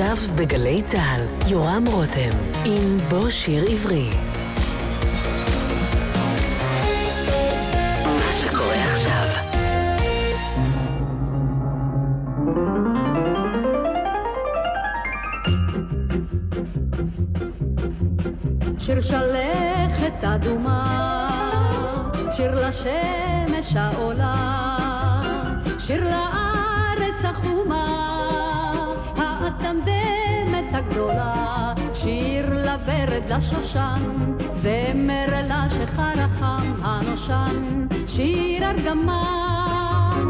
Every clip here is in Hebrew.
עכשיו בגלי צה"ל, יורם רותם, עם בוא שיר עברי. שיר שלכת אדומה, שיר לשמש העולה, שיר לארץ החומה, האטמדמת הגדולה, שיר לוורד לשושן, זמר לשחר החם הנושן, שיר ארגמן.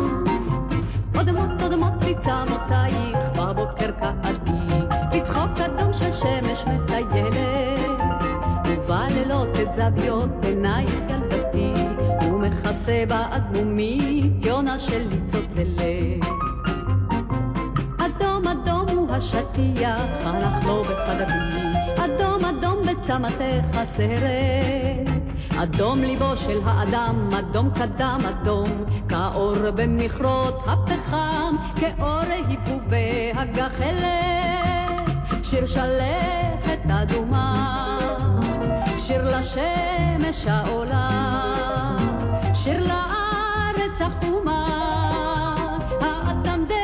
אודמות אודמות מצמותייך בבוקר קעתי, בצחוק אדום של שמש מטיילת. ובלילות את זוויות עינייך ילדתי, ומכסה באדמומית יונה שלי צוצלת. השטיח, הלך לו בחדרי, אדום אדום בצמתך הסרט. אדום ליבו של האדם, אדום קדם אדום, כאור במכרות הפחם, כאור היפובי הגחלת. שיר שלכת אדומה, שיר לשמש העולה, שיר לארץ החומה, האטמדמת הגדולה,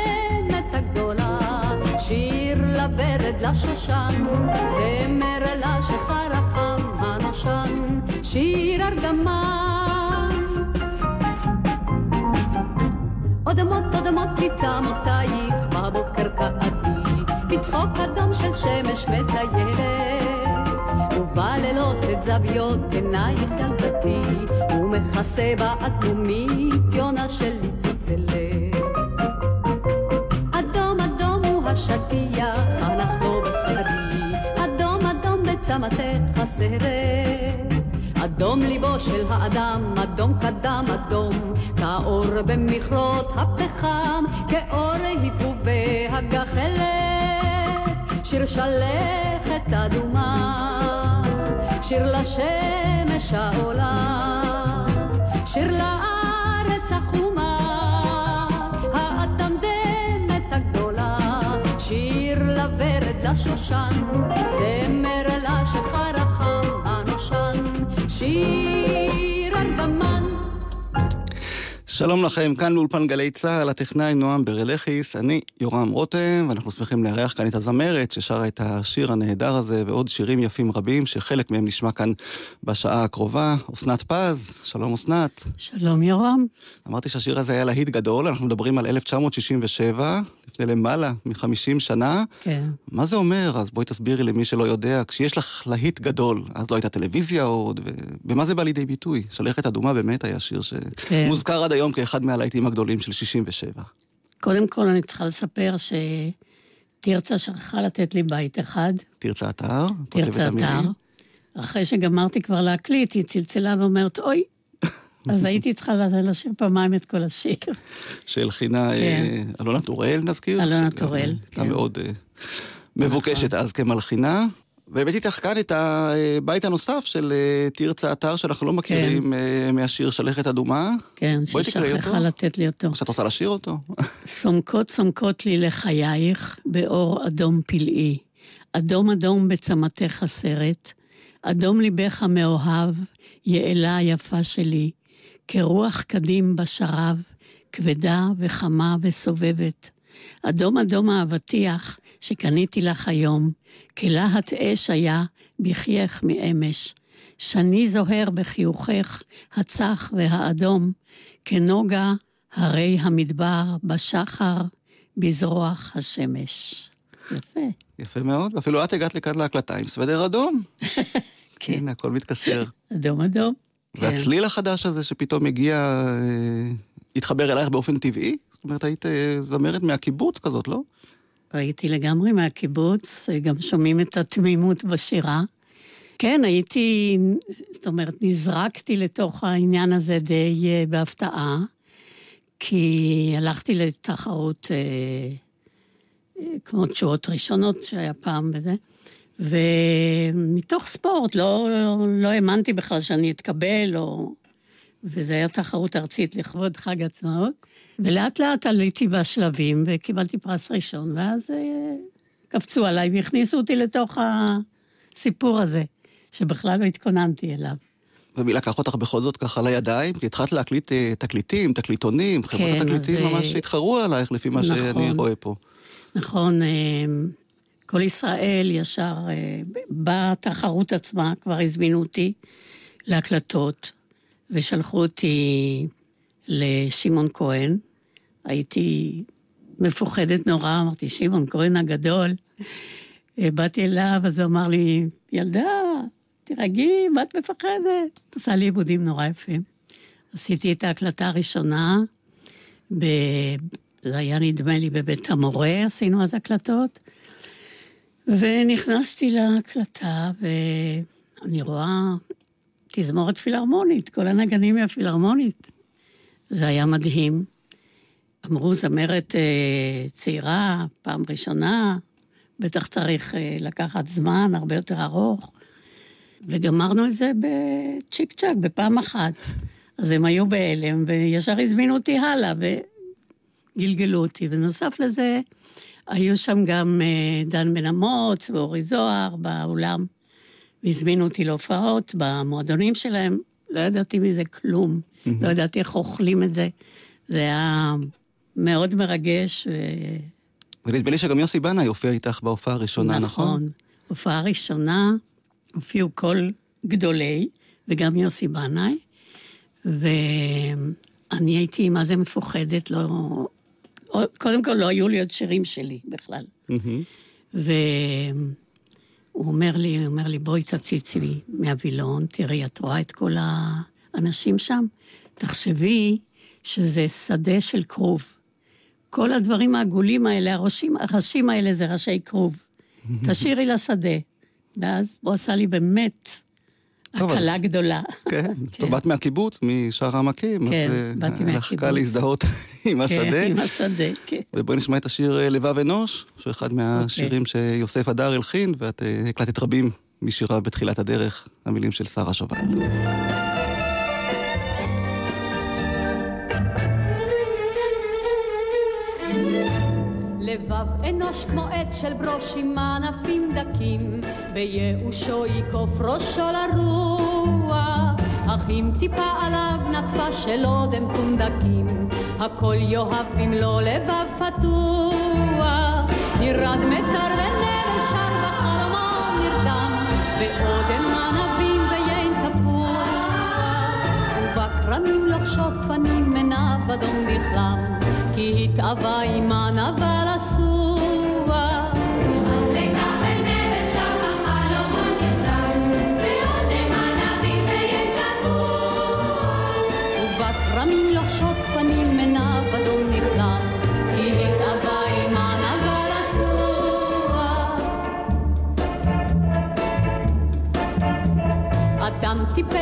שיר לברד לשושן, זמר לשחר החם הנושן, שיר ארגמן. אודמות אודמות מצמותייך בבוקר קעתי, בצחוק אדום של שמש מטיילת. ובלילות את זוויות עינייך ילדתי, ומכסה באטומית יונה שלי צוצלת. בצמתך הסרט. אדום ליבו של האדם, אדום קדם אדום, כאור במכרות הפחם, כאור היפובי הגחלת. שיר שלכת אדומה, שיר לשמש העולה, שיר לארץ לשושן, זמר לשחר החם הנושן, שיר שלום לכם, כאן לאולפן גלי צה"ל, הטכנאי נועם ברלכיס, אני יורם רותם, ואנחנו שמחים לארח כאן את הזמרת ששרה את השיר הנהדר הזה ועוד שירים יפים רבים, שחלק מהם נשמע כאן בשעה הקרובה. אסנת פז, שלום אסנת. שלום יורם. אמרתי שהשיר הזה היה להיט גדול, אנחנו מדברים על 1967, לפני למעלה מ-50 שנה. כן. מה זה אומר? אז בואי תסבירי למי שלא יודע, כשיש לך להיט גדול, אז לא הייתה טלוויזיה עוד, ובמה זה בא לידי ביטוי? שלכת אדומה באמת היה שיר שמוזכר כן. עד היום כאחד מהלהיטים הגדולים של 67. קודם כל אני צריכה לספר שתרצה שכחה לתת לי בית אחד. תרצה אתר? תרצה אתר. אחרי שגמרתי כבר להקליט, היא צלצלה ואומרת, אוי, אז הייתי צריכה לשיר פעמיים את כל השיר. שהלחינה כן. אלונה טוראל, נזכיר? אלונה טוראל, כן. הייתה מאוד מבוקשת אז כמלחינה. והבאתי איתך כאן את הבית הנוסף של תרצה אתר, שאנחנו לא מכירים כן. מהשיר שלכת אדומה. כן, ששכחה לתת לי אותו. שאת רוצה לשיר אותו? סומקות סומקות לי לחייך באור אדום פלאי, אדום אדום בצמתך הסרט, אדום ליבך מאוהב, יעלה יפה שלי, כרוח קדים בשרב, כבדה וחמה וסובבת. אדום אדום האבטיח שקניתי לך היום, כלהט אש היה בחייך מאמש. שני זוהר בחיוכך, הצח והאדום, כנוגה הרי המדבר בשחר, בזרוח השמש. יפה. יפה מאוד, ואפילו את הגעת לכאן להקלטה עם סוודר אדום. כן. הנה, הכל מתקשר. אדום אדום. והצליל החדש הזה שפתאום הגיע, אה, התחבר אלייך באופן טבעי? זאת אומרת, היית זמרת מהקיבוץ כזאת, לא? הייתי לגמרי מהקיבוץ, גם שומעים את התמימות בשירה. כן, הייתי, זאת אומרת, נזרקתי לתוך העניין הזה די בהפתעה, כי הלכתי לתחרות אה, כמו תשואות ראשונות שהיה פעם בזה, ומתוך ספורט, לא, לא, לא האמנתי בכלל שאני אתקבל, או... וזו הייתה תחרות ארצית לכבוד חג עצמאות, ולאט לאט עליתי בשלבים וקיבלתי פרס ראשון, ואז קפצו עליי והכניסו אותי לתוך הסיפור הזה, שבכלל לא התכוננתי אליו. ומי לקח אותך בכל זאת ככה לידיים? כי התחלת להקליט אה, תקליטים, תקליטונים, חברות כן, התקליטים אז, ממש אה, התחרו עלייך לפי מה שאני נכון. רואה פה. נכון, אה, כל ישראל ישר, אה, בתחרות עצמה כבר הזמינו אותי להקלטות, ושלחו אותי לשמעון כהן. הייתי מפוחדת נורא, אמרתי, שמעון כהן הגדול. אה, באתי אליו, אז הוא אמר לי, ילדה, תירגעי, מה את מפחדת? עשה לי עיבודים נורא יפים. עשיתי את ההקלטה הראשונה, ב... זה היה נדמה לי בבית המורה, עשינו אז הקלטות, ונכנסתי להקלטה, ואני רואה תזמורת פילהרמונית, כל הנגנים מהפילהרמונית. זה היה מדהים. אמרו, זמרת אה, צעירה, פעם ראשונה, בטח צריך אה, לקחת זמן הרבה יותר ארוך. וגמרנו את זה בצ'יק צ'אק, בפעם אחת. אז הם היו בהלם, וישר הזמינו אותי הלאה, וגלגלו אותי. ונוסף לזה, היו שם גם אה, דן בן אמוץ ואורי זוהר באולם, והזמינו אותי להופעות במועדונים שלהם. לא ידעתי מזה כלום, לא ידעתי איך אוכלים את זה. זה היה מאוד מרגש. ו... ונדמה לי שגם יוסי בנאי הופיע איתך בהופעה הראשונה, נכון? נכון. הופעה ראשונה, הופיעו כל גדולי, וגם יוסי בנאי, ואני הייתי מה זה מפוחדת, לא... קודם כל, לא היו לי עוד שירים שלי בכלל. מהמם. והוא אומר לי, הוא אומר לי, בואי תציצי מהווילון, תראי, את רואה את כל האנשים שם? תחשבי שזה שדה של כרוב. כל הדברים העגולים האלה, הראשים, הראשים האלה זה ראשי כרוב. תשאירי לשדה. ואז הוא עשה לי באמת הקלה גדולה. כן, טוב, באת מהקיבוץ, משער העמקים, כן, אה, באתי היה לך קל מהקיבוץ. להזדהות עם כן, השדה. עם השדה, כן. ובואי נשמע את השיר אה, לבב אנוש, שהוא אחד מהשירים שיוסף הדר הלחין, ואת אה, הקלטת רבים משיריו בתחילת הדרך, המילים של שרה שובל. אנוש כמו עט של ברוש עם ענפים דקים, בייאושו יקוף ראשו לרוח, אך אם טיפה עליו נטפה של אודם פונדקים, הכל יאהב במלוא לבב פתוח, נרד מטר ונבל שר בחלומו נרדם, באודם ענבים ויין תפוח, ובכרמים לוחשות גפנים מנב אדום נכלם, כי התאווה עמה נבל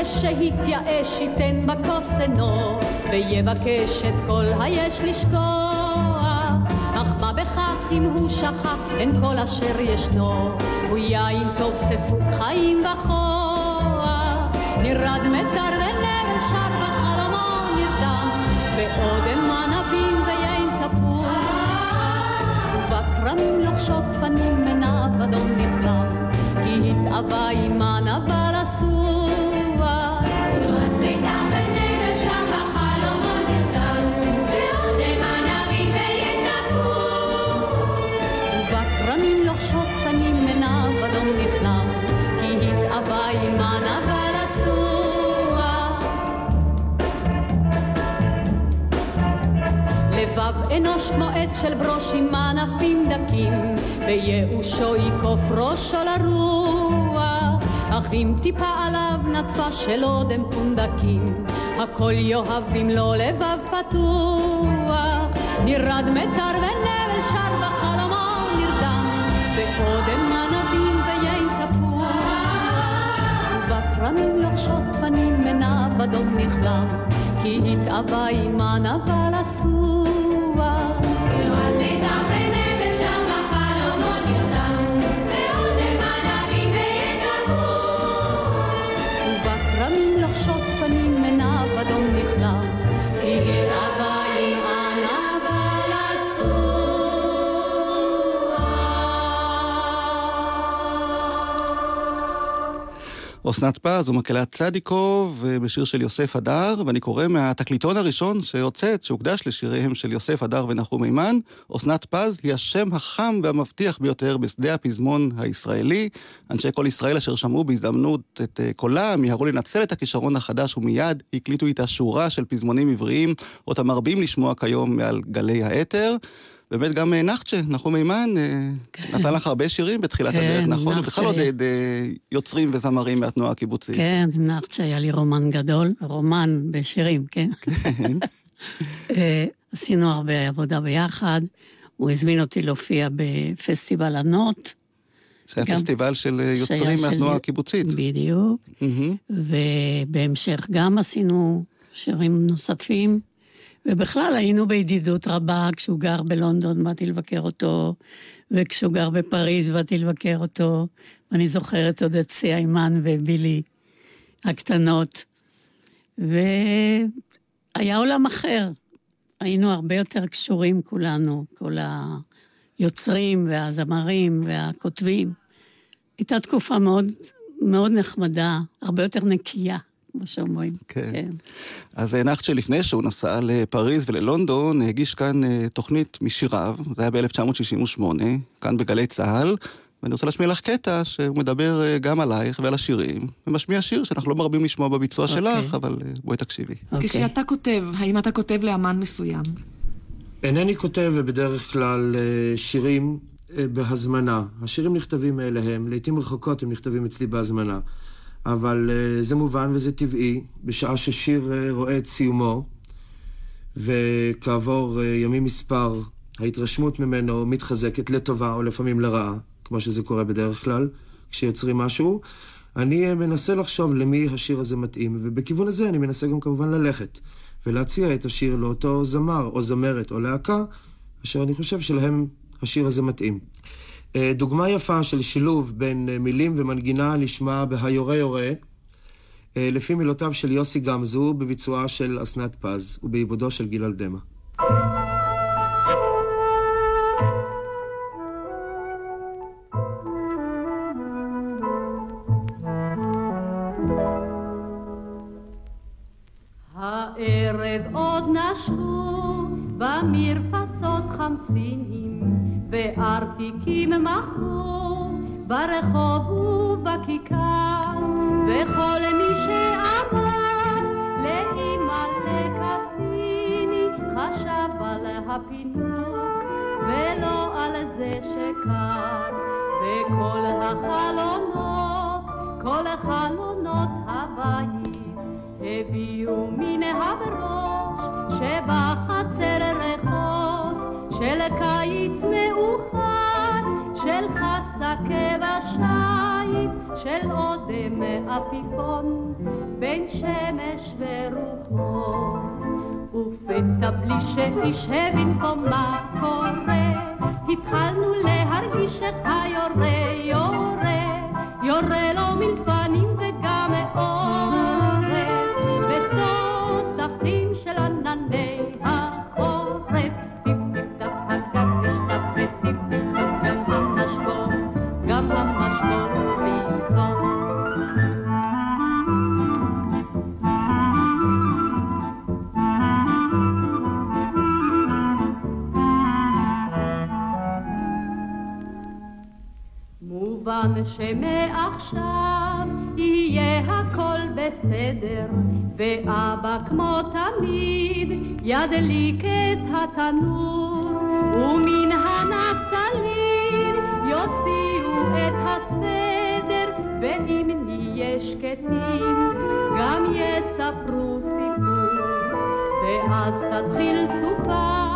אדם טיפש שהתייאש ייתן בכוס עינו, ויבקש את כל היש לשכוח. אך מה בכך אם הוא שכח אין כל אשר ישנו, הוא יין טוב ספוג חיים וכוח. נרד מטר ונבל שר בחלומו נרדם, באודם ענבים ויין תפוח. ובכרמים לחשות גפנים מנב אדום נכלם, כי התאווה עמה נבל אנוש כמו עץ של ברוש עם ענפים דקים, בייאושו יקוף ראשו לרוח, אך אם טיפה עליו נטפה של אודם פונדקים, הכל יאהב במלוא לבב פתוח, נרד מטר ונבל שר בחלומו נרדם, באודם ענבים ויין תפוח. ובכרמים לוחשות גפנים מנב אדום נכלם, כי התאווה עמה נבל אסוח. אסנת פז ומקהלת צדיקוב בשיר של יוסף הדר, ואני קורא מהתקליטון הראשון שהוצאת, שהוקדש לשיריהם של יוסף הדר ונחום מימן. אסנת פז היא השם החם והמבטיח ביותר בשדה הפזמון הישראלי. אנשי כל ישראל אשר שמעו בהזדמנות את אה, קולה, מיהרו לנצל את הכישרון החדש ומיד הקליטו איתה שורה של פזמונים עבריים, אותם מרבים לשמוע כיום מעל גלי האתר. באמת גם אה, נחצ'ה, נחום מימן, אה, כן. נתן לך הרבה שירים בתחילת כן, הדרך, נכון? הוא בכלל עודד אה, יוצרים וזמרים מהתנועה הקיבוצית. כן, עם נחצ'ה היה לי רומן גדול, רומן בשירים, כן. כן. עשינו הרבה עבודה ביחד, הוא הזמין אותי להופיע בפסטיבל הנוט. זה היה פסטיבל של יוצרים מהתנועה הקיבוצית. בדיוק. ובהמשך גם עשינו שירים נוספים. ובכלל היינו בידידות רבה, כשהוא גר בלונדון באתי לבקר אותו, וכשהוא גר בפריז באתי לבקר אותו. ואני זוכרת עוד את סי איימן ובילי הקטנות. והיה עולם אחר. היינו הרבה יותר קשורים כולנו, כל היוצרים והזמרים והכותבים. הייתה תקופה מאוד, מאוד נחמדה, הרבה יותר נקייה. כמו שאומרים. כן. כן. אז הנחת שלפני שהוא נסע לפריז וללונדון, הגיש כאן אה, תוכנית משיריו, זה היה ב-1968, כאן בגלי צה"ל, ואני רוצה להשמיע לך קטע שהוא מדבר אה, גם עלייך ועל השירים, ומשמיע שיר שאנחנו לא מרבים לשמוע בביצוע okay. אוקיי. שלך, אבל אה, בואי תקשיבי. Okay. אוקיי. כשאתה כותב, האם אתה כותב לאמן מסוים? אינני כותב בדרך כלל שירים בהזמנה. השירים נכתבים מאליהם, לעיתים רחוקות הם נכתבים אצלי בהזמנה. אבל uh, זה מובן וזה טבעי, בשעה ששיר uh, רואה את סיומו, וכעבור uh, ימים מספר, ההתרשמות ממנו מתחזקת לטובה או לפעמים לרעה, כמו שזה קורה בדרך כלל, כשיוצרים משהו. אני uh, מנסה לחשוב למי השיר הזה מתאים, ובכיוון הזה אני מנסה גם כמובן ללכת, ולהציע את השיר לאותו זמר או זמרת או להקה, אשר אני חושב שלהם השיר הזה מתאים. אה, דוגמה יפה של שילוב בין אה, מילים ומנגינה נשמע ב"היורה יורה", אה, לפי מילותיו של יוסי גמזו, בביצועה של אסנת פז ובעיבודו של גיל אלדמה. הערב עוד נשבו במרפסות חמסינים וארטיקים מכרו ברחוב ובכיכר, וכל מי שעבר לאמא לקסיני חשב על הפינוק ולא על זה שקר, וכל החלונות, כל חלונות הבית הביאו מן הבראש שבחצר ריחות של קיץ מאוחד, של חסקה ושיט, של אודם עפיפון, בין שמש ורוחות. ופתע בלי שאיש הבין פה מה קורה, התחלנו להרגיש איך היורה יורה, יורה לו מלפנים וגם מעורר, שמעכשיו יהיה הכל בסדר, ואבא כמו תמיד ידליק את התנור, ומן הנפתלין יוציאו את הסדר, ואם נהיה שקטים גם יספרו סיפור, ואז תתחיל סופה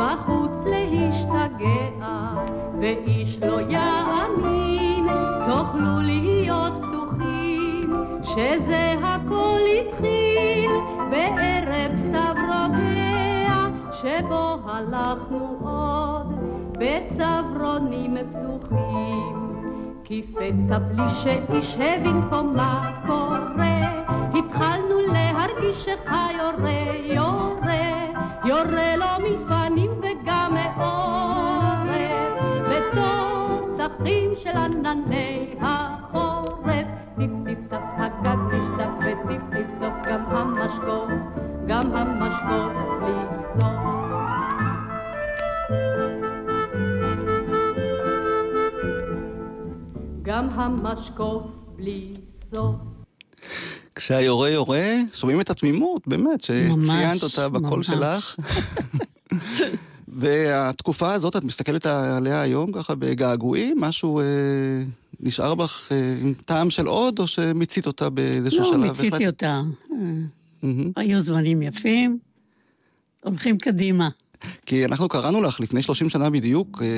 בחוץ להשתגע, ואיש לא יאמין תוכלו להיות בטוחים שזה הכל התחיל בערב סתיו רוגע שבו הלכנו עוד בצברונים פתוחים. כי פתע בלי שאיש הבין פה מה קורה להרגישך יורה, יורה, יורה לו מפנים וגם מעורף, ותותחים של ענני החורף. טיפ טיפ טף הגג נשטף וטיפ טיפ טוף גם המשקוף, גם המשקוף בלי גם המשקוף בלי סוף. כשהיורה יורה, שומעים את התמימות, באמת, שציינת אותה בקול ממש. שלך. והתקופה הזאת, את מסתכלת עליה היום ככה בגעגועים? משהו אה, נשאר בך אה, עם טעם של עוד, או שמיצית אותה באיזשהו לא, שלב? מיציתי אותה. אה, מהמם. היו זמנים יפים, הולכים קדימה. כי אנחנו קראנו לך לפני 30 שנה בדיוק, אה,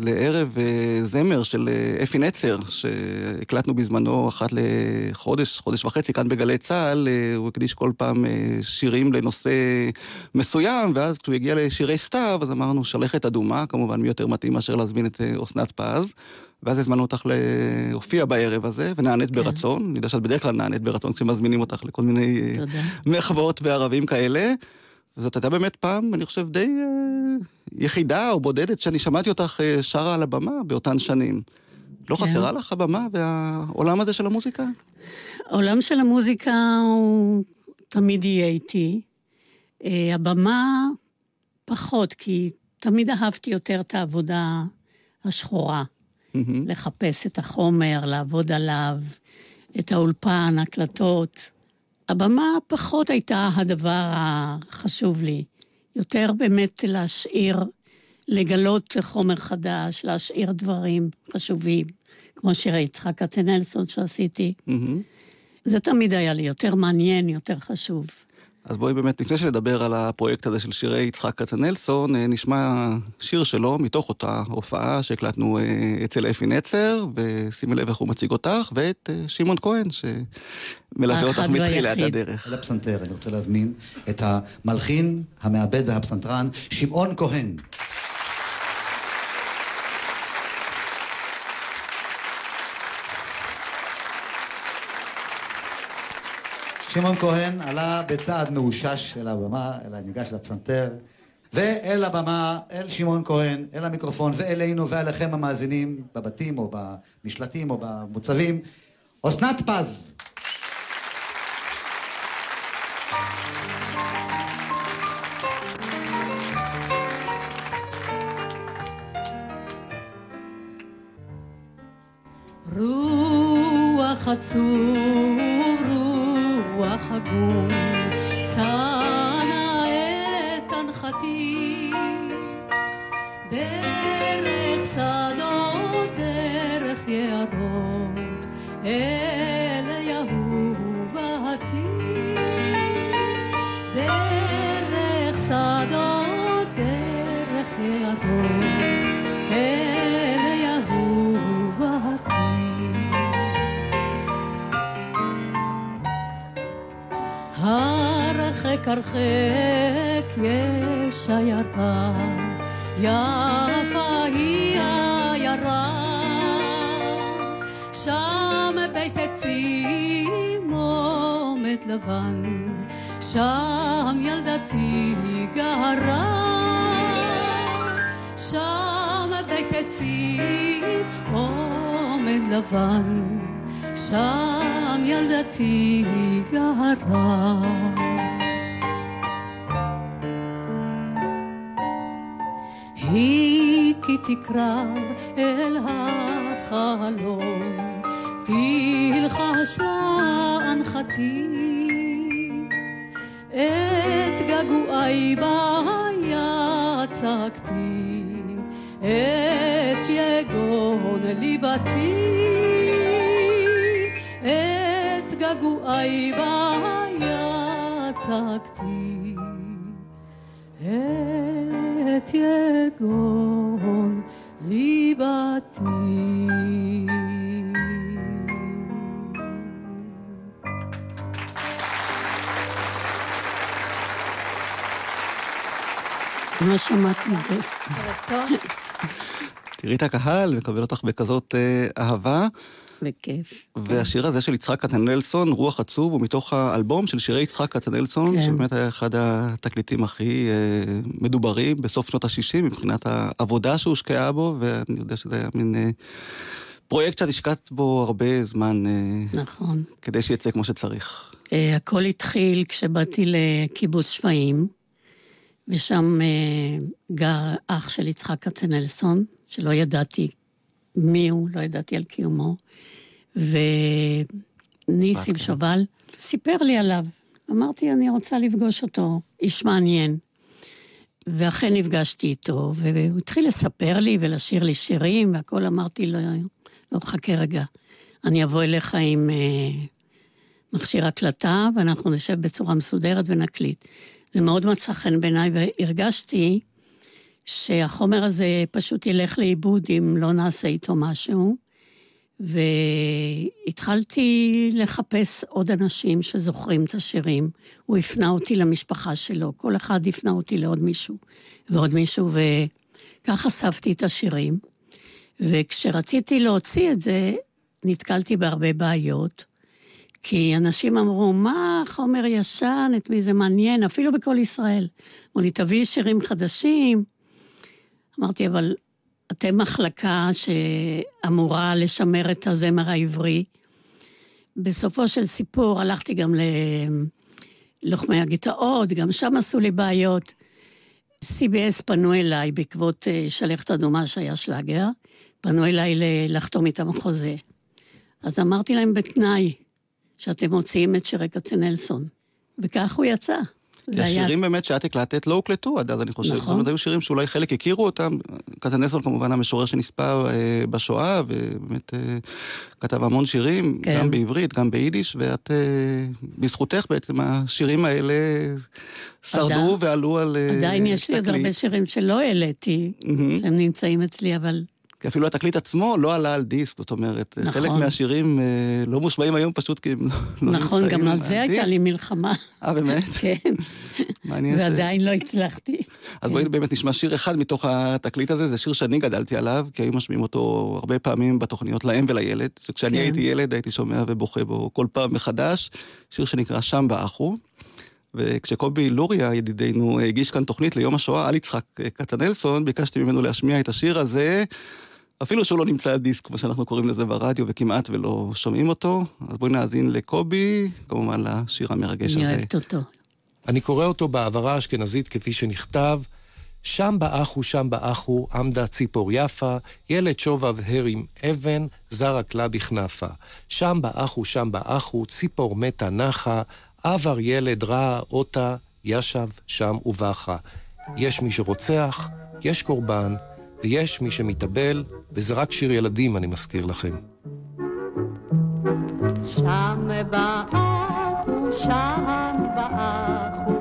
לערב אה, זמר של אה, אפי נצר, שהקלטנו בזמנו אחת לחודש, חודש וחצי כאן בגלי צה"ל, אה, הוא הקדיש כל פעם אה, שירים לנושא מסוים, ואז כשהוא הגיע לשירי סתיו, אז אמרנו שלכת אדומה, כמובן מי יותר מתאים מאשר להזמין את אה, אסנת פז. ואז הזמנו אותך להופיע בערב הזה, ונענית ברצון. אני יודע שאת בדרך כלל נענית ברצון כשמזמינים אותך לכל מיני אה, תודה. מחוות וערבים כאלה. זאת הייתה באמת פעם, אני חושב, די אה, יחידה או בודדת שאני שמעתי אותך אה, שרה על הבמה באותן שנים. לא כן. חסרה לך הבמה והעולם הזה של המוזיקה? העולם של המוזיקה הוא תמיד יהיה איתי. אה, הבמה פחות, כי תמיד אהבתי יותר את העבודה השחורה. מהמם. לחפש את החומר, לעבוד עליו, את האולפן, הקלטות. הבמה פחות הייתה הדבר החשוב לי. יותר באמת להשאיר, לגלות חומר חדש, להשאיר דברים חשובים, כמו שירי יצחק כצנלסון שעשיתי. מהמם. זה תמיד היה לי יותר מעניין, יותר חשוב. אז בואי באמת, לפני שנדבר על הפרויקט הזה של שירי יצחק כצנלסון, אה, נשמע שיר שלו מתוך אותה הופעה שהקלטנו אה, אצל אפי נצר, ושימי לב איך הוא מציג אותך, ואת אה, שמעון כהן, שמלווה אותך מתחילת. הדרך. אל הפסנתר, אני רוצה להזמין את המלחין, המעבד והפסנתרן, שמעון כהן. שמעון כהן עלה בצעד מאושש אל הבמה, אל הניגש לפסנתר, ואל הבמה, אל שמעון כהן, אל המיקרופון, ואלינו ואליכם המאזינים בבתים או במשלטים או במוצבים, אסנת פז. רוח עצוב, הרחק הרחק יש עיירה, יפה היא העיירה. שם בית עצים עומד לבן, שם ילדתי גרה. שם בית עצים עומד לבן, שם ילדתי גרה. תקרב אל החלום, תלחש לאנחתי. את געגועי בה יצקתי, את יגון ליבתי. את געגועי בה יצקתי, את יגון ליבתי. לא שמעתי את זה. תראי את הקהל, מקבל אותך בכזאת אה, אהבה. בכיף. והשיר הזה של יצחק כצנלסון, רוח עצוב, הוא מתוך האלבום של שירי יצחק כצנלסון, כן. שבאמת היה אחד התקליטים הכי אה, מדוברים בסוף שנות ה-60 מבחינת העבודה שהושקעה בו, ואני יודע שזה היה מין אה, פרויקט שאת השקעת בו הרבה זמן אה, נכון. כדי שיצא כמו שצריך. אה, הכל התחיל כשבאתי לקיבוץ שפיים, ושם אה, גר אח של יצחק כצנלסון, שלא ידעתי מי הוא, לא ידעתי על קיומו. וניסים שובל סיפר לי עליו. אמרתי, אני רוצה לפגוש אותו, איש מעניין. ואכן נפגשתי איתו, והוא התחיל לספר לי ולשיר לי שירים, והכול אמרתי לו, לא, חכה רגע, אני אבוא אליך עם אה, מכשיר הקלטה, ואנחנו נשב בצורה מסודרת ונקליט. זה מאוד מצא חן בעיניי, והרגשתי שהחומר הזה פשוט ילך לאיבוד אם לא נעשה איתו משהו. והתחלתי לחפש עוד אנשים שזוכרים את השירים. הוא הפנה אותי למשפחה שלו, כל אחד הפנה אותי לעוד מישהו ועוד מישהו, וכך אספתי את השירים. וכשרציתי להוציא את זה, נתקלתי בהרבה בעיות, כי אנשים אמרו, מה חומר ישן, את מי זה מעניין, אפילו בכל ישראל. אמרו לי, תביאי שירים חדשים. אמרתי, אבל אתם מחלקה שאמורה לשמר את הזמר העברי. בסופו של סיפור הלכתי גם ללוחמי הגטאות, גם שם עשו לי בעיות. CBS פנו אליי בעקבות אה, שלכת אדומה שהיה שלאגר, פנו אליי לחתום איתם חוזה. אז אמרתי להם בתנאי שאתם מוציאים את שירי כצנלסון, וכך הוא יצא. כי השירים באמת שאת הקלטת לא הוקלטו עד אז, אני חושב. נכון. זאת אומרת, היו שירים שאולי חלק הכירו אותם. קטנסון כמובן המשורר שנספה אה, בשואה, ובאמת אה, כתב המון שירים, כן. גם בעברית, גם ביידיש, ואת, אה, בזכותך בעצם השירים האלה שרדו ועלו על... עדיין יש לי עוד הרבה שירים שלא העליתי, mm-hmm. שהם נמצאים אצלי, אבל כי אפילו התקליט עצמו לא עלה על דיסק, זאת אומרת, נכון. חלק מהשירים אה, לא מושמעים היום פשוט כי הם לא, לא נכון, גם על זה הייתה לי מלחמה. אה, באמת? כן. מעניין ש... ועדיין לא הצלחתי. אז כן. בואי באמת נשמע שיר אחד מתוך התקליט הזה, זה שיר שאני גדלתי עליו, כי היו משמיעים אותו הרבה פעמים בתוכניות לאם ולילד, שכשאני כן. הייתי ילד הייתי שומע ובוכה בו כל פעם מחדש, שיר שנקרא שם באחו. וכשקובי לוריה, ידידנו, הגיש כאן תוכנית ליום השואה על יצחק כצנלסון, ביקשתי ממנו להשמיע את השיר הזה. אפילו שהוא לא נמצא על דיסק, כמו שאנחנו קוראים לזה ברדיו, וכמעט ולא שומעים אותו. אז בואי נאזין לקובי, כמובן לשיר המרגש הזה. אני אוהבת אותו. אני קורא אותו בעברה האשכנזית כפי שנכתב. שם באחו, שם באחו, עמדה ציפור יפה, ילד שובב הרים אבן, זרק לה בכנפה. שם באחו, שם באחו, ציפור מתה נחה, עבר ילד רע אותה, ישב שם ובכה. יש מי שרוצח, יש קורבן, ויש מי שמתאבל, וזה רק שיר ילדים, אני מזכיר לכם. שם באחו, שם באחו,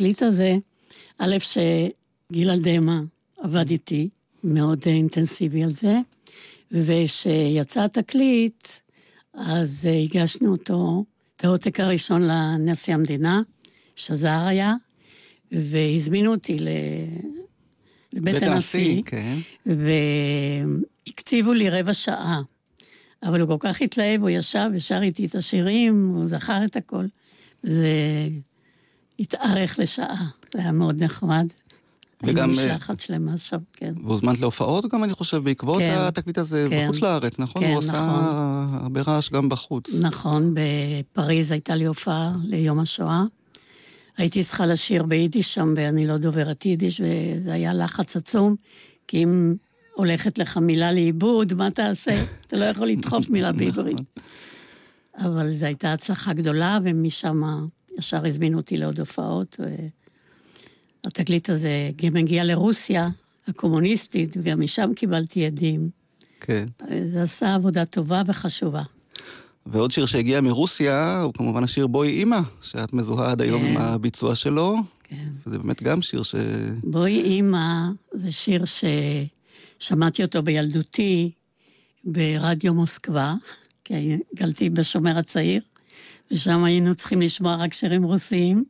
התקליט הזה, א', שגיל אלדמה עבד איתי, מאוד אינטנסיבי על זה, ושיצא התקליט, אז הגשנו אותו, את העותק הראשון לנשיא המדינה, שזר היה, והזמינו אותי ל... לבית הנשיא, כן. והקציבו לי רבע שעה. אבל הוא כל כך התלהב, הוא ישב ושר איתי את השירים, הוא זכר את הכל. זה התארך לשעה, זה היה מאוד נחמד. וגם... היינו משלחת שלמה שם, כן. והוזמנת להופעות גם, אני חושב, בעקבות כן, התקליט הזה כן. בחוץ לארץ, נכון? כן, הוא עשה נכון. הרבה רעש גם בחוץ. נכון, בפריז הייתה לי הופעה ליום השואה. הייתי צריכה לשיר ביידיש שם, ואני לא דוברת יידיש, וזה היה לחץ עצום, כי אם הולכת לך מילה לאיבוד, מה תעשה? אתה לא יכול לדחוף מילה בעברית. אבל זו הייתה הצלחה גדולה, ומשם ישר הזמינו אותי לעוד הופעות. והתקליט הזה גם הגיע לרוסיה הקומוניסטית, וגם משם קיבלתי עדים. כן. זה עשה עבודה טובה וחשובה. ועוד שיר שהגיע מרוסיה, הוא כמובן השיר בואי אימא, שאת מזוהה עד היום כן. עם הביצוע שלו. כן. זה באמת גם שיר ש... בואי אימא, זה שיר ששמעתי אותו בילדותי ברדיו מוסקבה, כי גלתי בשומר הצעיר, ושם היינו צריכים לשמוע רק שירים רוסיים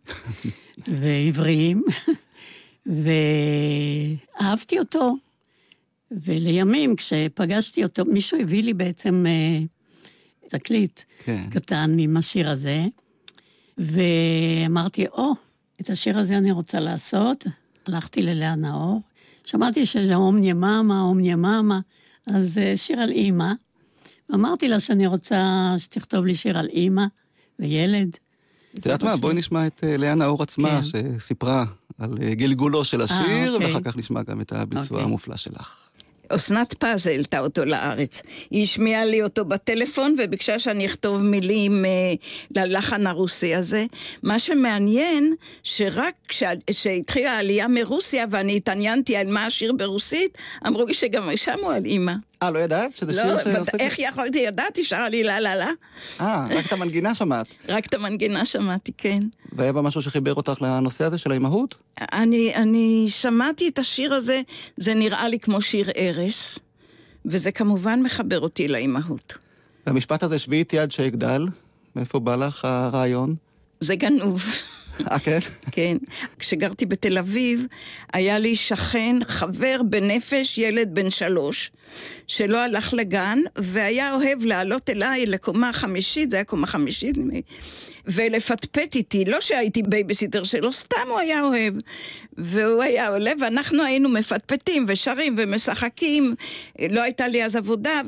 ועבריים, ואהבתי אותו. ולימים, כשפגשתי אותו, מישהו הביא לי בעצם אה, תקליט כן. קטן עם השיר הזה, ואמרתי, או, את השיר הזה אני רוצה לעשות. הלכתי ללאה נאור, שמעתי שזה אומניה מאמה, אומניה מאמה, אז אה, שיר על אימא. ואמרתי לה שאני רוצה שתכתוב לי שיר על אימא וילד. את יודעת מה? בואי נשמע את אה, לאה נאור עצמה, כן. שסיפרה על אה, גלגולו של השיר, אוקיי. ואחר כך נשמע גם את הביצוע אוקיי. המופלא שלך. אסנת פז העלתה אותו לארץ. היא השמיעה לי אותו בטלפון וביקשה שאני אכתוב מילים אה, ללחן הרוסי הזה. מה שמעניין, שרק כשהתחילה העלייה מרוסיה ואני התעניינתי על מה השיר ברוסית, אמרו לי שגם שם הוא על אימא. אה, לא ידעת? שזה שיר לא, שעושה... איך יכולתי? ידעתי, שרה לי לה לה לה. אה, רק את המנגינה שמעת. רק את המנגינה שמעתי, כן. והיה בה משהו שחיבר אותך לנושא הזה של האימהות? אני, אני שמעתי את השיר הזה, זה נראה לי כמו שיר ערש, וזה כמובן מחבר אותי לאימהות. והמשפט הזה, שבי איתי עד שאגדל, מאיפה בא לך הרעיון? זה גנוב. אה, כן? כן. כשגרתי בתל אביב, היה לי שכן, חבר בנפש, ילד בן שלוש, שלא הלך לגן, והיה אוהב לעלות אליי לקומה חמישית, זה היה קומה חמישית, ולפטפט איתי, לא שהייתי בייביסיטר שלו, סתם הוא היה אוהב. והוא היה עולה, ואנחנו היינו מפטפטים ושרים ומשחקים, לא הייתה לי אז עבודה,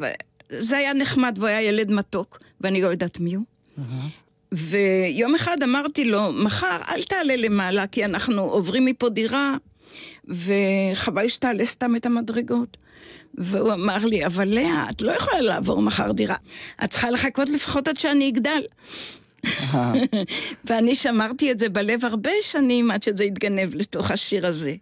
וזה היה נחמד, והוא היה ילד מתוק, ואני לא יודעת מי הוא. ויום אחד אמרתי לו, מחר אל תעלה למעלה, כי אנחנו עוברים מפה דירה, וחבל שתעלה סתם את המדרגות. והוא אמר לי, אבל לאה, את לא יכולה לעבור מחר דירה. את צריכה לחכות לפחות עד שאני אגדל. ואני שמרתי את זה בלב הרבה שנים עד שזה התגנב לתוך השיר הזה.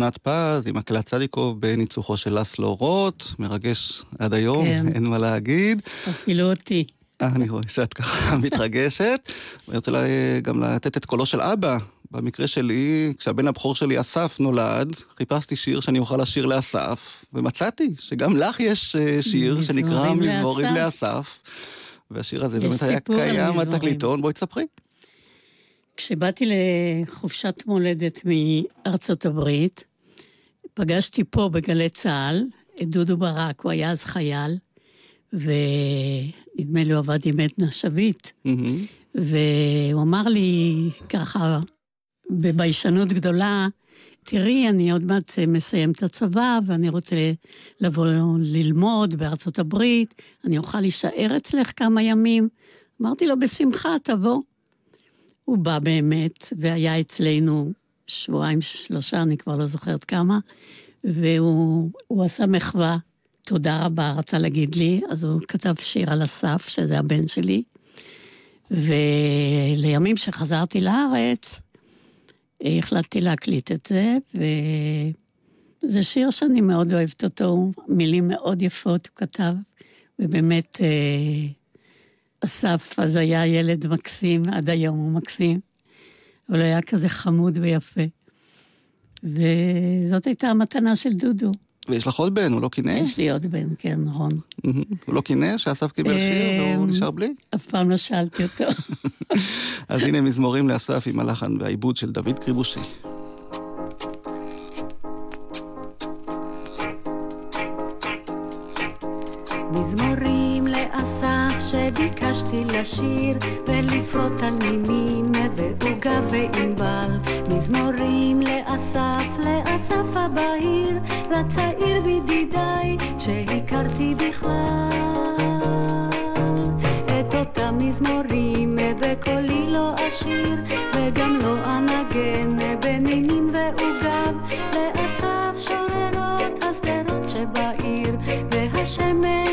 אסנת פז, עם מקהלת צדיקוב בניצוחו של לסלו רוט, מרגש עד היום, כן. אין מה להגיד. אפילו אותי. אני רואה שאת ככה מתרגשת. אני רוצה גם לתת את קולו של אבא. במקרה שלי, כשהבן הבכור שלי אסף נולד, חיפשתי שיר שאני אוכל לשיר לאסף, ומצאתי שגם לך יש אה, שיר שנקרא מזמורים לאסף. והשיר הזה באמת היה קיים בתקליטון, בואי תספרי. כשבאתי לחופשת מולדת מארצות הברית, פגשתי פה בגלי צה"ל את דודו ברק, הוא היה אז חייל, ונדמה לי הוא עבד עם עדנה שביט. Mm-hmm. והוא אמר לי ככה, בביישנות גדולה, תראי, אני עוד מעט מסיים את הצבא, ואני רוצה לבוא ללמוד בארצות הברית, אני אוכל להישאר אצלך כמה ימים. אמרתי לו, בשמחה, תבוא. הוא בא באמת, והיה אצלנו שבועיים, שלושה, אני כבר לא זוכרת כמה, והוא עשה מחווה, תודה רבה, רצה להגיד לי, אז הוא כתב שיר על אסף, שזה הבן שלי, ולימים שחזרתי לארץ, החלטתי להקליט את זה, וזה שיר שאני מאוד אוהבת אותו, מילים מאוד יפות הוא כתב, ובאמת אה, אסף אז היה ילד מקסים, עד היום הוא מקסים, אבל הוא היה כזה חמוד ויפה. וזאת הייתה המתנה של דודו. ויש לך עוד בן, הוא לא קינא? יש לי עוד בן, כן, נכון. הוא לא קינא שאסף קיבל שיר והוא אמ, נשאר בלי? אף פעם לא שאלתי אותו. אז הנה מזמורים לאסף עם הלחן והעיבוד של דוד קריבושי. שביקשתי לשיר ולפרוט על נימים ועוגה וענבל מזמורים לאסף, לאסף הבהיר לצעיר בדידיי שהכרתי בכלל. את אותם מזמורים בקולי לא אשיר וגם לא אנגן בנימים ועוגב. לאסף שוררות השדרות שבעיר והשמש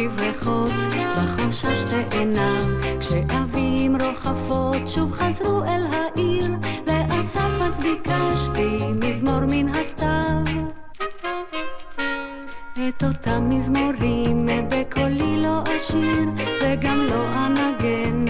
כברכות בחשש תאנם כשאבים רוחפות שוב חזרו אל העיר לאסף אז ביקשתי מזמור מן הסתיו. את אותם מזמורים בקולי לא אשיר וגם לא אנגן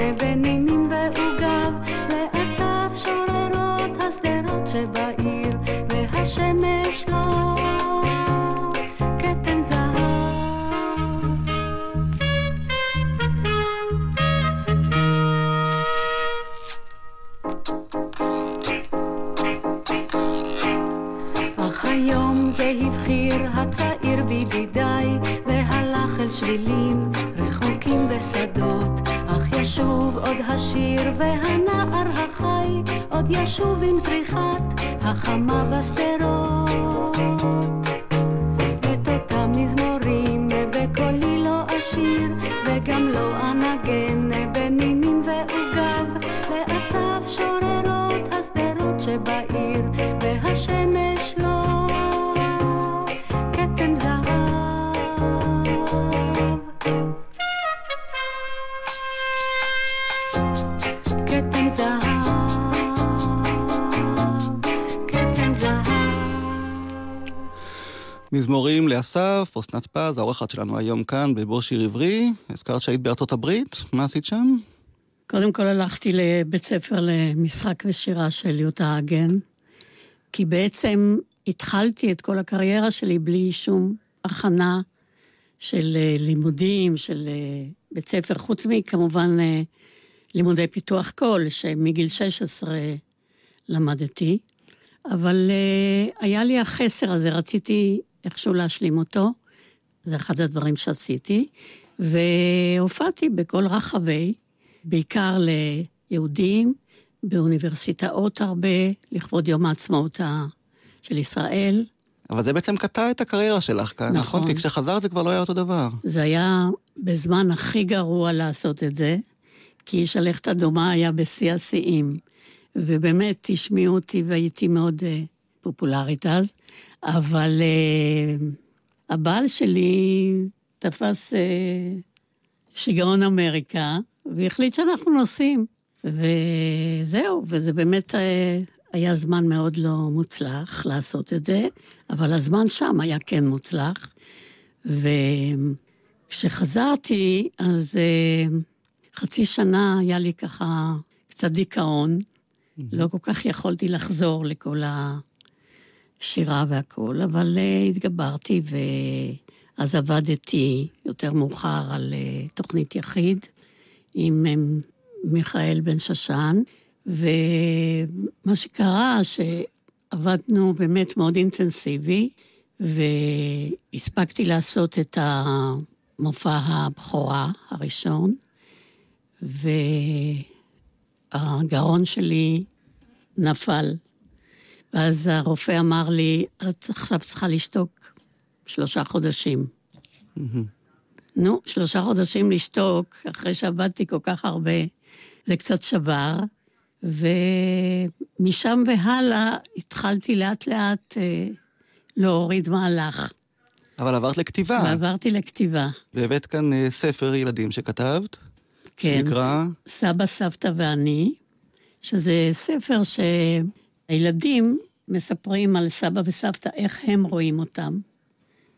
פז, העורכת שלנו היום כאן בבור שיר עברי. הזכרת שהיית בארצות הברית, מה עשית שם? קודם כל הלכתי לבית ספר למשחק ושירה של יוטה הגן, כי בעצם התחלתי את כל הקריירה שלי בלי שום הכנה של אה, לימודים, של אה, בית ספר, חוץ מכמובן אה, לימודי פיתוח קול, שמגיל 16 למדתי, אבל היה לי החסר הזה, רציתי איכשהו להשלים אותו, זה אחד הדברים שעשיתי, והופעתי בכל רחבי, בעיקר ליהודים, באוניברסיטאות הרבה, לכבוד יום העצמאות של ישראל. אבל זה בעצם קטע את הקריירה שלך כאן, נכון? נכון. כי כשחזרת זה כבר לא היה אותו דבר. זה היה בזמן הכי גרוע לעשות את זה, כי שלכת אדומה היה בשיא השיאים. ובאמת השמיעו אותי והייתי מאוד uh, פופולרית אז, אבל uh, הבעל שלי תפס uh, שיגעון אמריקה, והחליט שאנחנו נוסעים. וזהו, וזה באמת uh, היה זמן מאוד לא מוצלח לעשות את זה, אבל הזמן שם היה כן מוצלח. וכשחזרתי, אז uh, חצי שנה היה לי ככה קצת דיכאון. לא כל כך יכולתי לחזור לכל השירה והכול, אבל uh, התגברתי, ואז עבדתי יותר מאוחר על uh, תוכנית יחיד עם um, מיכאל בן שושן, ומה שקרה, שעבדנו באמת מאוד אינטנסיבי, והספקתי לעשות את המופע הבכורה הראשון, והגרון שלי נפל. ואז הרופא אמר לי, את עכשיו צריכה לשתוק שלושה חודשים. נו, שלושה חודשים לשתוק, אחרי שעבדתי כל כך הרבה, זה קצת שבר, ומשם והלאה התחלתי לאט לאט אה, להוריד מהלך. אבל עברת לכתיבה, ועברתי לכתיבה. והבאת כאן אה, ספר ילדים שכתבת, כן. שנקרא... סבא, סבתא ואני, שזה ספר שהילדים מספרים על סבא וסבתא, איך הם רואים אותם.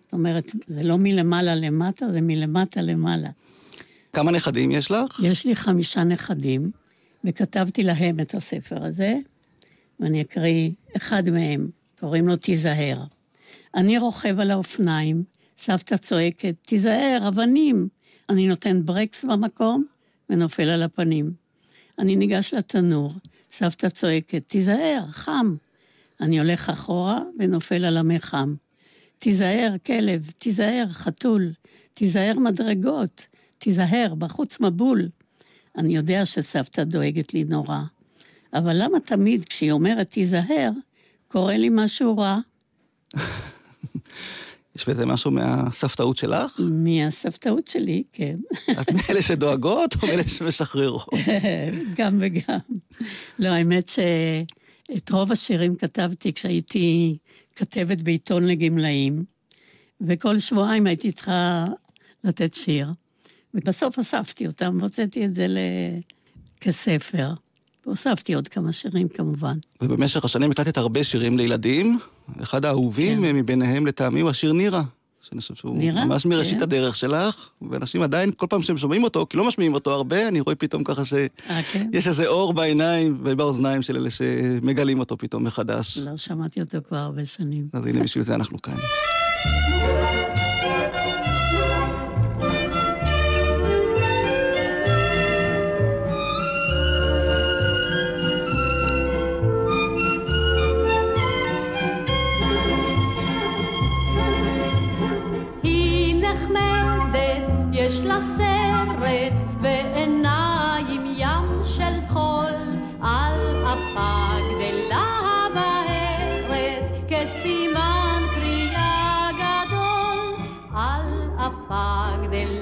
זאת אומרת, זה לא מלמעלה למטה, זה מלמטה למעלה. כמה נכדים יש לך? יש לי חמישה נכדים, וכתבתי להם את הספר הזה, ואני אקריא אחד מהם, קוראים לו תיזהר. אני רוכב על האופניים, סבתא צועקת, תיזהר, אבנים. אני נותן ברקס במקום ונופל על הפנים. אני ניגש לתנור, סבתא צועקת, תיזהר, חם. אני הולך אחורה ונופל על המחם. תיזהר, כלב, תיזהר, חתול, תיזהר מדרגות, תיזהר, בחוץ מבול. אני יודע שסבתא דואגת לי נורא, אבל למה תמיד כשהיא אומרת תיזהר, קורה לי משהו רע? יש בזה משהו מהסבתאות שלך? מהסבתאות שלי, כן. את מאלה שדואגות או מאלה שמשחררות? גם וגם. לא, האמת שאת רוב השירים כתבתי כשהייתי כתבת בעיתון לגמלאים, וכל שבועיים הייתי צריכה לתת שיר. ובסוף אספתי אותם והוצאתי את זה ל... כספר. והוספתי עוד כמה שירים כמובן. ובמשך השנים הקלטת הרבה שירים לילדים. אחד האהובים כן. מביניהם לטעמי הוא השיר נירה. שאני חושב שהוא נירה? ממש מראשית כן. הדרך שלך, ואנשים עדיין, כל פעם שהם שומעים אותו, כי לא משמיעים אותו הרבה, אני רואה פתאום ככה שיש אה, כן? איזה אור בעיניים ובאוזניים של אלה שמגלים אותו פתאום מחדש. לא שמעתי אותו כבר הרבה שנים. אז הנה, בשביל זה אנחנו כאן. סרט ועיניים ים של חול על אפה גדלה בהרת כסימן קריאה גדול על אפה גדלה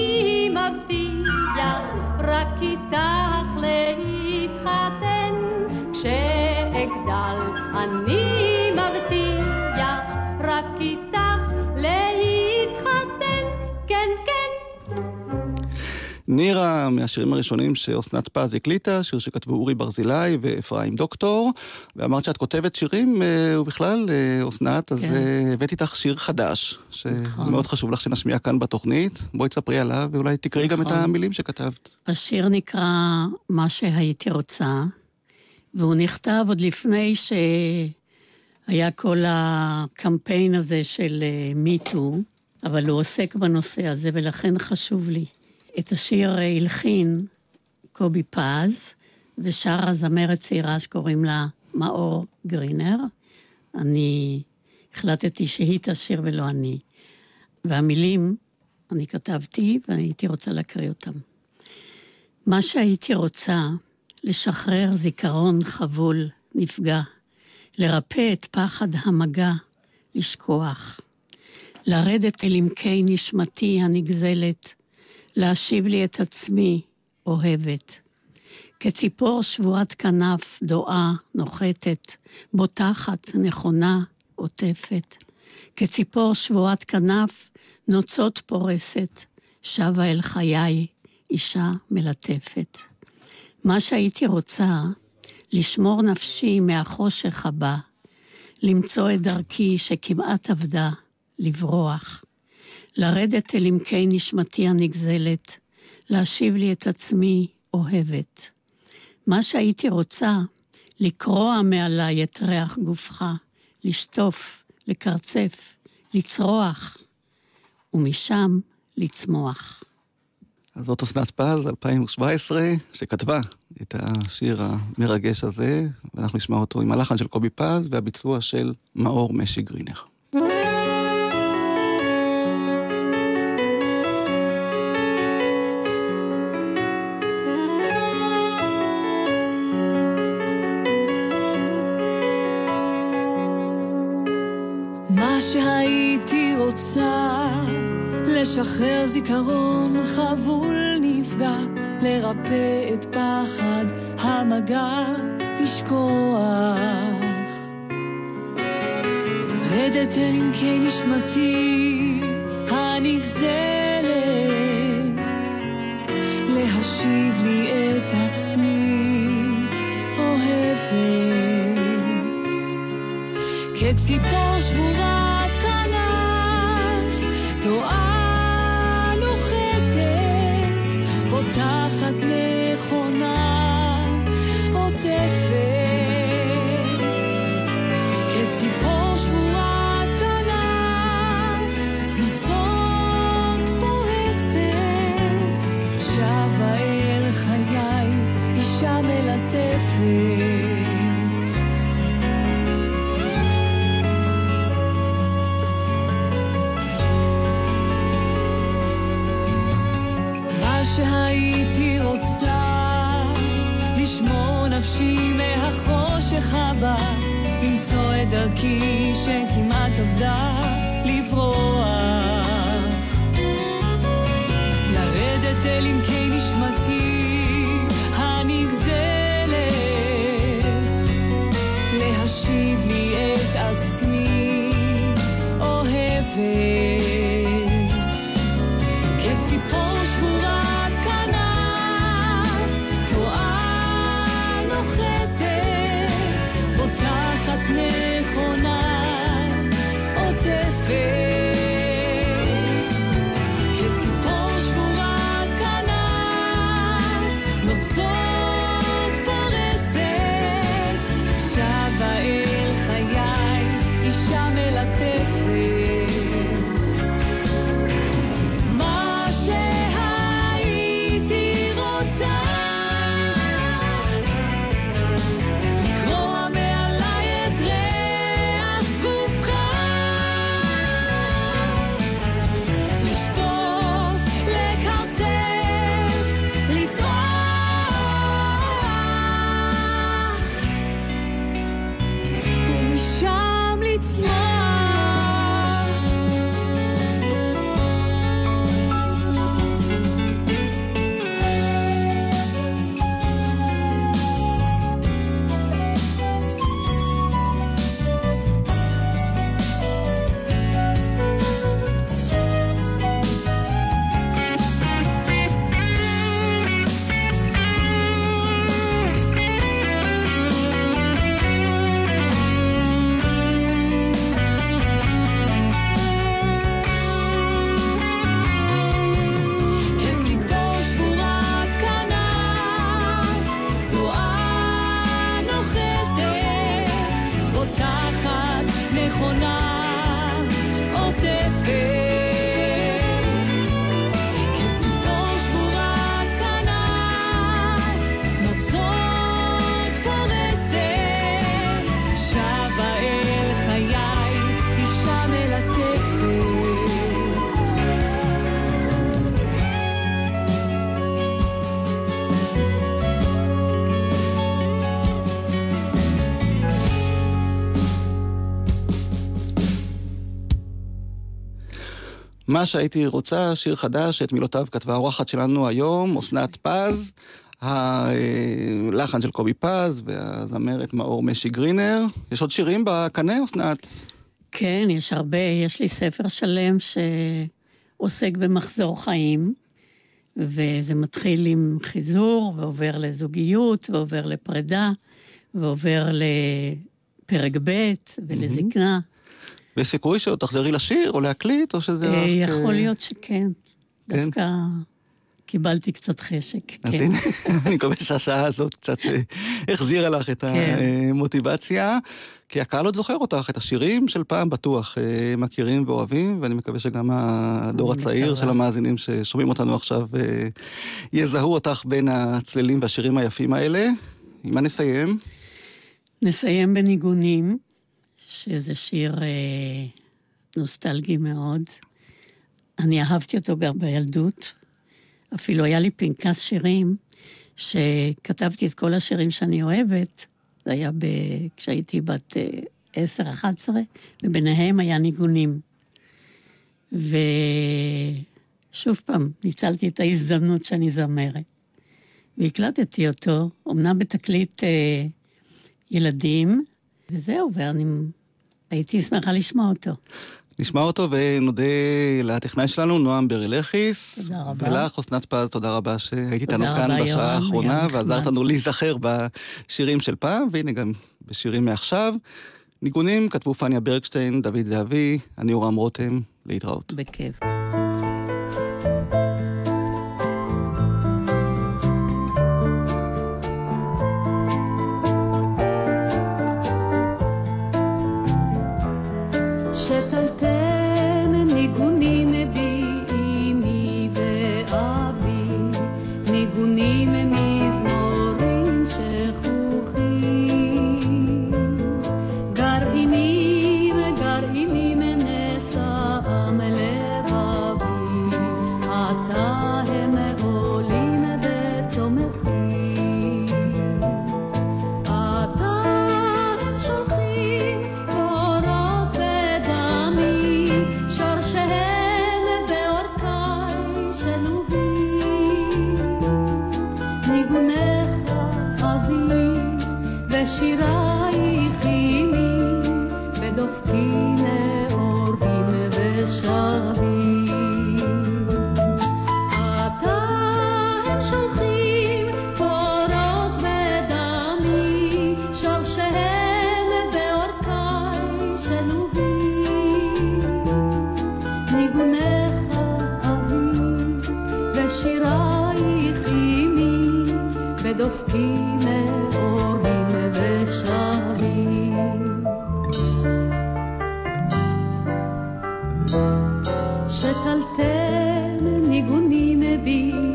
מבטיח רק איתך להתחתן. כשאגדל אני מבטיח רק איתך נירה, מהשירים הראשונים שאסנת פז הקליטה, שיר שכתבו אורי ברזילי ואפרים דוקטור, ואמרת שאת כותבת שירים, אה, ובכלל, אה, אסנת, אז כן. אה, הבאתי איתך שיר חדש, שמאוד חשוב לך שנשמיע כאן בתוכנית. בואי תספרי עליו, ואולי תקראי גם את נכון. המילים שכתבת. השיר נקרא "מה שהייתי רוצה", והוא נכתב עוד לפני שהיה כל הקמפיין הזה של מיטו, אבל הוא עוסק בנושא הזה, ולכן חשוב לי. את השיר אה, הלחין קובי פז, ושרה זמרת צעירה שקוראים לה מאור גרינר. אני החלטתי שהיא תשיר ולא אני. והמילים, אני כתבתי, והייתי רוצה להקריא אותם. מה שהייתי רוצה, לשחרר זיכרון חבול, נפגע, לרפא את פחד המגע, לשכוח, לרדת אל עמקי נשמתי הנגזלת, להשיב לי את עצמי אוהבת. כציפור שבועת כנף, דואה, נוחתת, בוטחת, נכונה, עוטפת. כציפור שבועת כנף, נוצות פורסת, שבה אל חיי, אישה מלטפת. מה שהייתי רוצה, לשמור נפשי מהחושך הבא, למצוא את דרכי שכמעט אבדה, לברוח, לרדת אל עמקי נשמתי הנגזלת, להשיב לי את עצמי אוהבת. מה שהייתי רוצה, לקרוע מעליי את ריח גופך, לשטוף, לקרצף, לצרוח, ומשם לצמוח. אז זאת אסנת פז, 2017, שכתבה את השיר המרגש הזה, ואנחנו נשמע אותו עם הלחן של קובי פז והביצוע של מאור משי גרינר. לשחרר זיכרון חבול נפגע, לרפא את פחד המגע, לשכוח. רדת אל עמקי נשמתי הנגזלת, להשיב לי את עצמי אוהבת. כציפור דרכי שכמעט אבדה, לברוח. מה שהייתי רוצה, שיר חדש, שאת מילותיו כתבה האורחת שלנו היום, אסנת פז, הלחן של קובי פז והזמרת מאור משי גרינר. יש עוד שירים בקנה, אסנת? כן, יש הרבה. יש לי ספר שלם שעוסק במחזור חיים, וזה מתחיל עם חיזור, ועובר לזוגיות, ועובר לפרידה, ועובר לפרק ב' ולזקנה. ויש סיכוי שעוד תחזרי לשיר או להקליט, או שזה אה, רק... יכול אה, להיות שכן. כן? דווקא קיבלתי קצת חשק, אז כן. הנה, אני מקווה שהשעה הזאת קצת אה, החזירה לך את כן. המוטיבציה, כי הקהל עוד זוכר אותך, את השירים של פעם בטוח מכירים ואוהבים, ואני מקווה שגם הדור הצעיר. של המאזינים ששומעים אותנו עכשיו יזהו אותך בין הצלילים והשירים היפים האלה. עם מה נסיים? נסיים בניגונים, שזה שיר אה, נוסטלגי מאוד. אני אהבתי אותו גם בילדות. אפילו היה לי פנקס שירים, שכתבתי את כל השירים שאני אוהבת. זה היה ב... כשהייתי בת אה, 10-11, וביניהם היה ניגונים. ושוב פעם, ניצלתי את ההזדמנות שאני זמרת. והקלטתי אותו, אמנם בתקליט אה, ילדים, וזהו, ואני הייתי שמחה לשמוע אותו. נשמע אותו ונודה לטכנאי שלנו, נועם ברלכיס. תודה רבה. ולך, אסנת פז, תודה רבה שהיית איתנו כאן בשעה האחרונה, ועזרת. לנו להיזכר בשירים של פעם, והנה גם בשירים מעכשיו. ניגונים כתבו פניה ברגשטיין, דוד זהבי, אני אורם רותם, להתראות. בכיף. ניגונים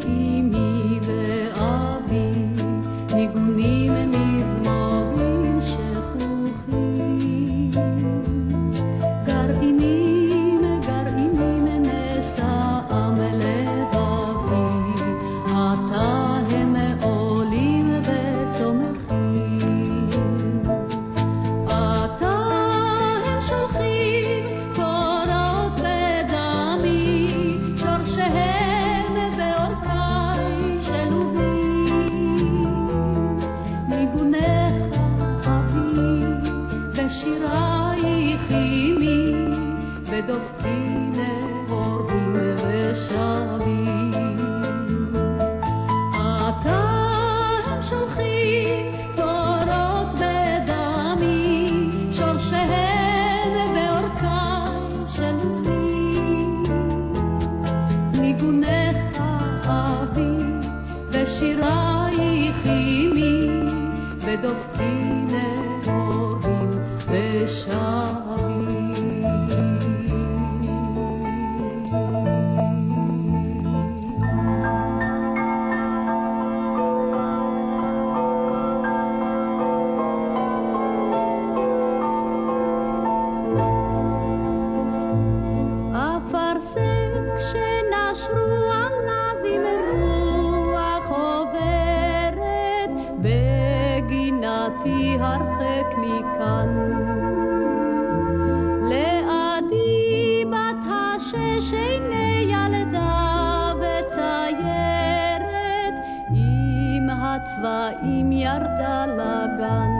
הצבעים ירדה לגן.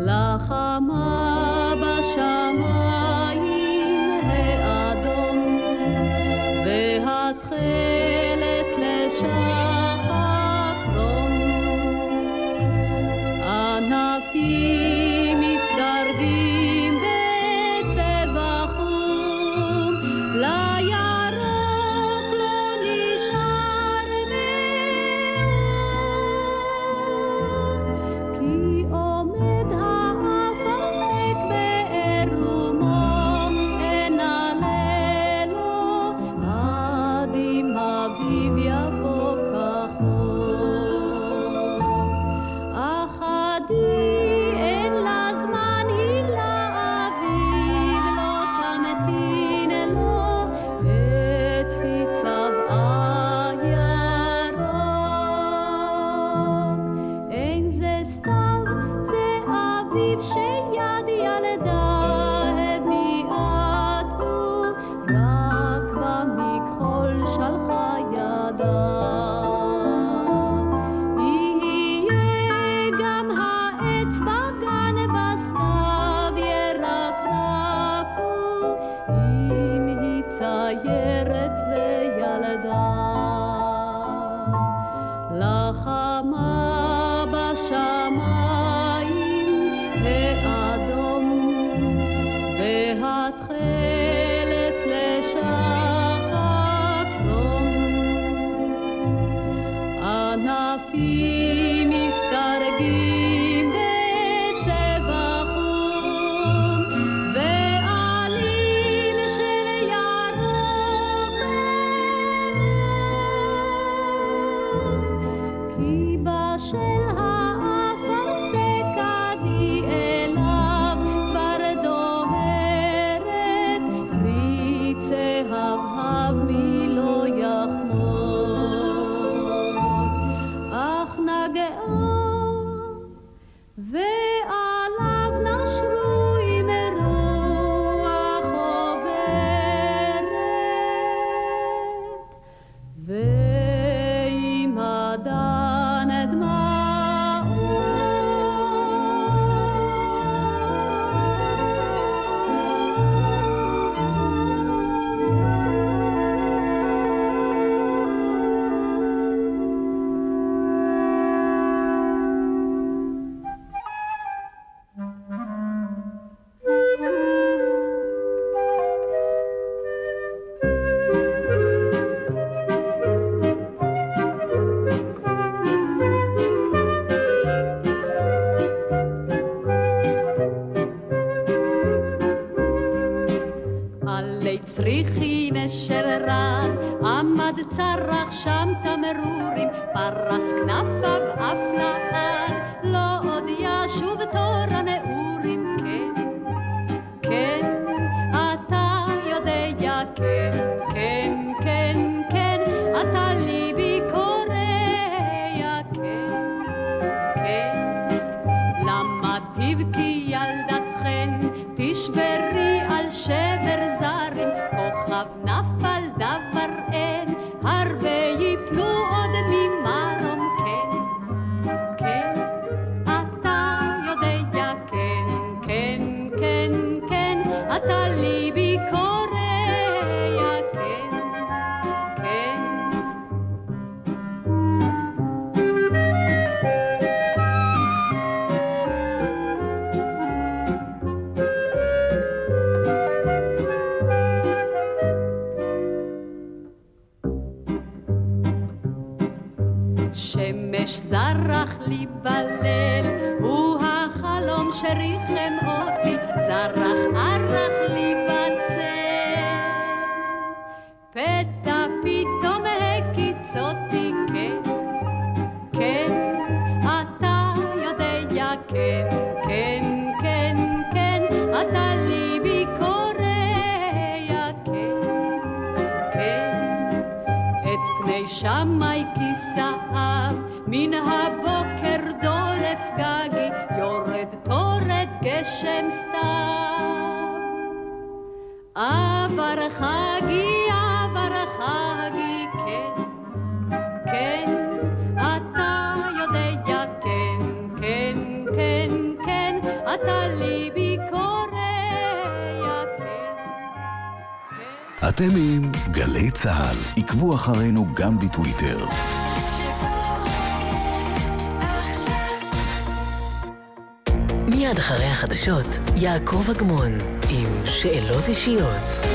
לחמה בשמיים Not עקבו אחרינו גם בטוויטר. מיד אחרי החדשות, יעקב אגמון, עם שאלות אישיות.